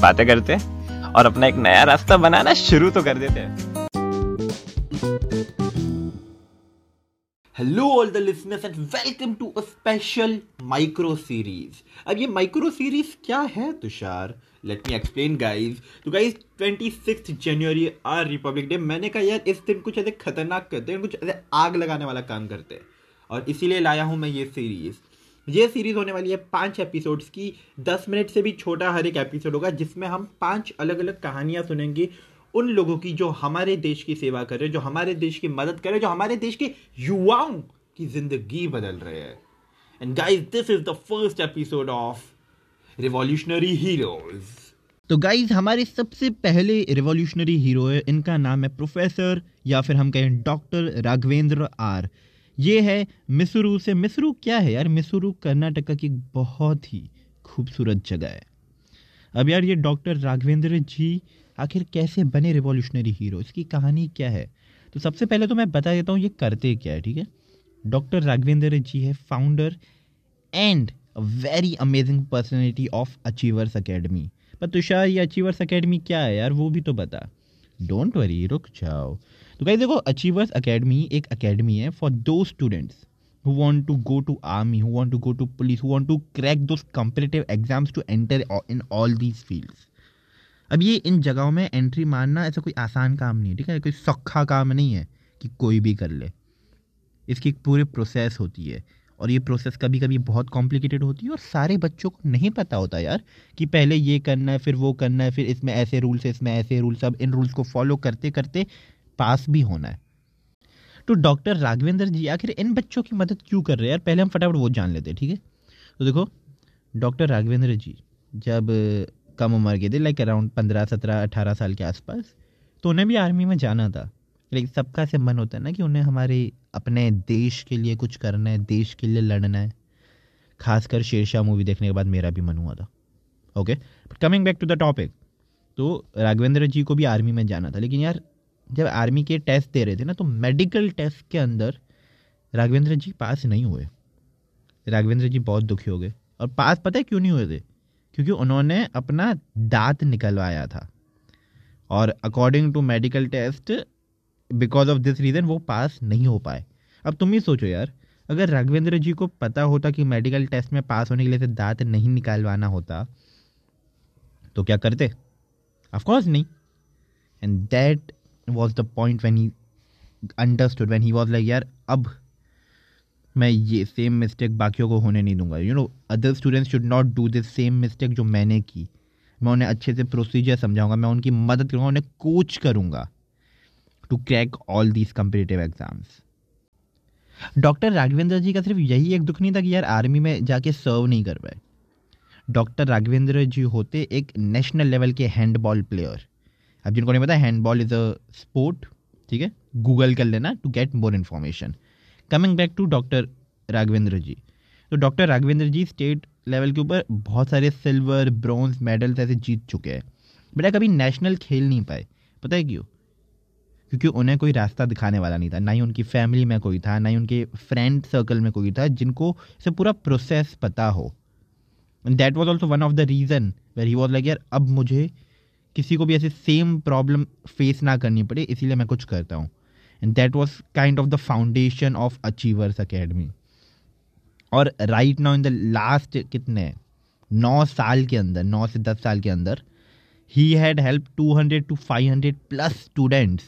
बातें करते और अपना एक नया रास्ता बनाना शुरू तो कर देते hello all the listeners and welcome to a special micro series अब ये माइक्रो सीरीज़ क्या है, Tushar? Let me explain guys तो guys twenty six January or Republic Day मैंने कहा, यार, इस दिन कुछ ऐसे खतरनाक करते हैं, कुछ ऐसे आग लगाने वाला काम करते हैं। और इसीलिए लाया हूँ मैं ये सीरीज़ ये सीरीज़ होने वाली है पाँच एपिसोड्स की। दस मिनट से भी छोटा हर एक एपिसोड होगा, जिसमें हम पाँच अलग अलग कहानियाँ सुनेंगे उन लोगों की जो हमारे देश की सेवा कर रहे हैं, जो हमारे देश की मदद कर रहे हैं, जो हमारे देश के युवाओं की ज़िंदगी बदल रहे हैं। And guys this is the first episode of revolutionary heroes तो गाइज़ हमारे सबसे पहले रिवॉल्यूशनरी हीरो है। इनका नाम है प्रोफेसर या फिर हम कहें डॉक्टर राघवेंद्र आर। ये है मिसरू से, मिसरू क्या है यार? मिसरू कर्नाटका की बहुत ही खूबसूरत जगह है। अब यार ये डॉक्टर राघवेंद्र जी, आखिर कैसे बने रिवॉल्यूशनरी हीरो? इसकी कहानी क्या है? तो सबसे पहले तो मैं बता देता हूँ ये करते क्या है, ठीक है? डॉक्टर राघवेंद्र जी है founder and a very amazing personality of Achievers Academy पर तुषार, ये अचीवर्स अकेडमी क्या है यार? वो भी तो बता। डोंट वरी रुक जाओ। तो कहीं देखो अचीवर्स अकेडमी एक अकेडमी है फॉर दो students who want to go to army, who want to go to police, who want to crack those competitive exams to enter in all these fields. अब ये इन जगहों में एंट्री मारना ऐसा कोई आसान काम नहीं है, ठीक है? कोई सौखा काम नहीं है कि कोई भी कर ले। इसकी एक पूरी प्रोसेस होती है और ये प्रोसेस कभी कभी बहुत कॉम्प्लिकेटेड होती है और सारे बच्चों को नहीं पता होता यार कि पहले ये करना है, फिर वो करना है, फिर इसमें ऐसे रूल्स है इसमें ऐसे रूल्स अब इन रूल्स को फॉलो करते करते पास भी होना है। तो डॉक्टर राघवेंद्र जी, आखिर इन बच्चों की मदद क्यों कर रहे हैं? यार, पहले हम फटाफट वो जान लेते हैं, ठीक है? तो देखो, डॉक्टर राघवेंद्र जी, जब कम उम्र के थे लाइक अराउंड पंद्रह, सत्रह, अठारह साल के आसपास तो उन्हें भी आर्मी में जाना था। लेकिन सबका से मन होता है ना कि उन्हें हमारे, अपने देश के लिए कुछ करना है, देश के लिए लड़ना है। खासकर शेरशाह मूवी देखने के बाद मेरा भी मन हुआ था। Okay coming back to the topic तो राघवेंद्र जी को भी आर्मी में जाना था। लेकिन यार जब आर्मी के टेस्ट दे रहे थे ना तो मेडिकल टेस्ट के अंदर राघवेंद्र जी पास नहीं हुए। राघवेंद्र जी बहुत दुखी हो गए। और पास पता है क्यों नहीं हुए थे? क्योंकि उन्होंने अपना दांत निकलवाया था। और according to medical test because of this reason वो पास नहीं हो पाए। अब तुम ही सोचो यार, अगर राघवेंद्र जी को पता होता कि मेडिकल टेस्ट में पास होने के लिए दांत नहीं निकालवाना होता तो क्या करते? ऑफकोर्स नहीं। And that was the point when he understood when he was like यार, अब मैं ये सेम मिस्टेक बाकियों को होने नहीं दूँगा. You know other students should not do this same mistake जो मैंने की। मैं उन्हें अच्छे से प्रोसीजर समझाऊँगा, मैं उनकी मदद करूँगा, उन्हें कोच करूँगा to crack all these competitive exams doctor Raghavendra ji का सिर्फ़ यही एक दुख नहीं था कि यार आर्मी में जाके सर्व नहीं कर पाए। डॉक्टर राघवेंद्र जी होते एक नेशनल लेवल के हैंडबॉल प्लेयर अब जिनको नहीं पता हैंडबॉल इज़ अ स्पोर्ट ठीक है? गूगल कर लेना to get more information coming back to doctor Raghavendra ji तो doctor Raghavendra ji state level के ऊपर बहुत सारे सिल्वर ब्रॉन्ज मेडल्स ऐसे जीत चुके हैं। बेटा, कभी नेशनल खेल नहीं पाए। पता है क्यों? क्योंकि उन्हें कोई रास्ता दिखाने वाला नहीं था। ना ही उनकी फैमिली में कोई था, ना ही उनके फ्रेंड सर्कल में कोई था, जिनको से पूरा प्रोसेस पता हो। That was also one of the reason where he was like यार, अब मुझे किसी को भी ऐसे सेम प्रॉब्लम फेस ना करनी पड़े, इसीलिए मैं कुछ करता हूँ। And that was kind of the foundation of Achievers Academy और right now in the last कितने नौ साल के अंदर, नौ से दस साल के अंदर ही had help two hundred to five hundred plus students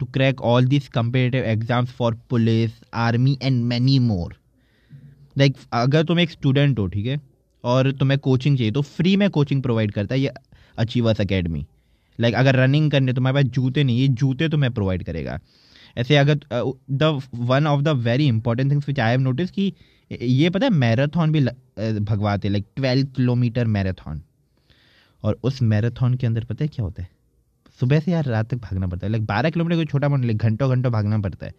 to crack all this competitive exams for police army and many more like अगर तुम एक स्टूडेंट हो, ठीक है? और तुम्हें कोचिंग चाहिए तो फ्री में कोचिंग प्रोवाइड करता है। ये अचीवर्स अकेडमी लाइक अगर रनिंग करने तुम्हारे पास जूते नहीं ये जूते तुम्हें प्रोवाइड करेगा। ऐसे अगर the one of the very important things which I have notice कि ये पता है मैराथन भी भगवाते लाइक ट्वेल्व किलोमीटर मैराथन और उस मैराथन के अंदर पता है क्या होता है? सुबह से यार रात तक भागना पड़ता है। लाइक बारह किलोमीटर कोई छोटा मोटा लाइक घंटों घंटों भागना पड़ता है।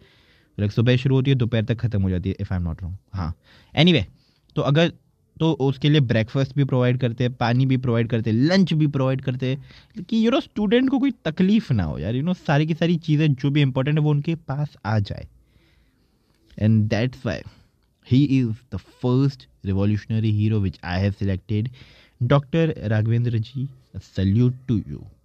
लाइक सुबह शुरू होती है दोपहर तक खत्म हो जाती है if I am not wrong हाँ। एनी anyway, तो अगर तो उसके लिए ब्रेकफास्ट भी प्रोवाइड करते हैं पानी भी प्रोवाइड करते हैं लंच भी प्रोवाइड करते। हैं कि यू नो स्टूडेंट को कोई तकलीफ़ ना हो यार यू नो सारी की सारी चीज़ें जो भी इंपॉर्टेंट है, वो उनके पास आ जाए। And that's why he is the first revolutionary hero which I have selected doctor Raghavendra ji salute to you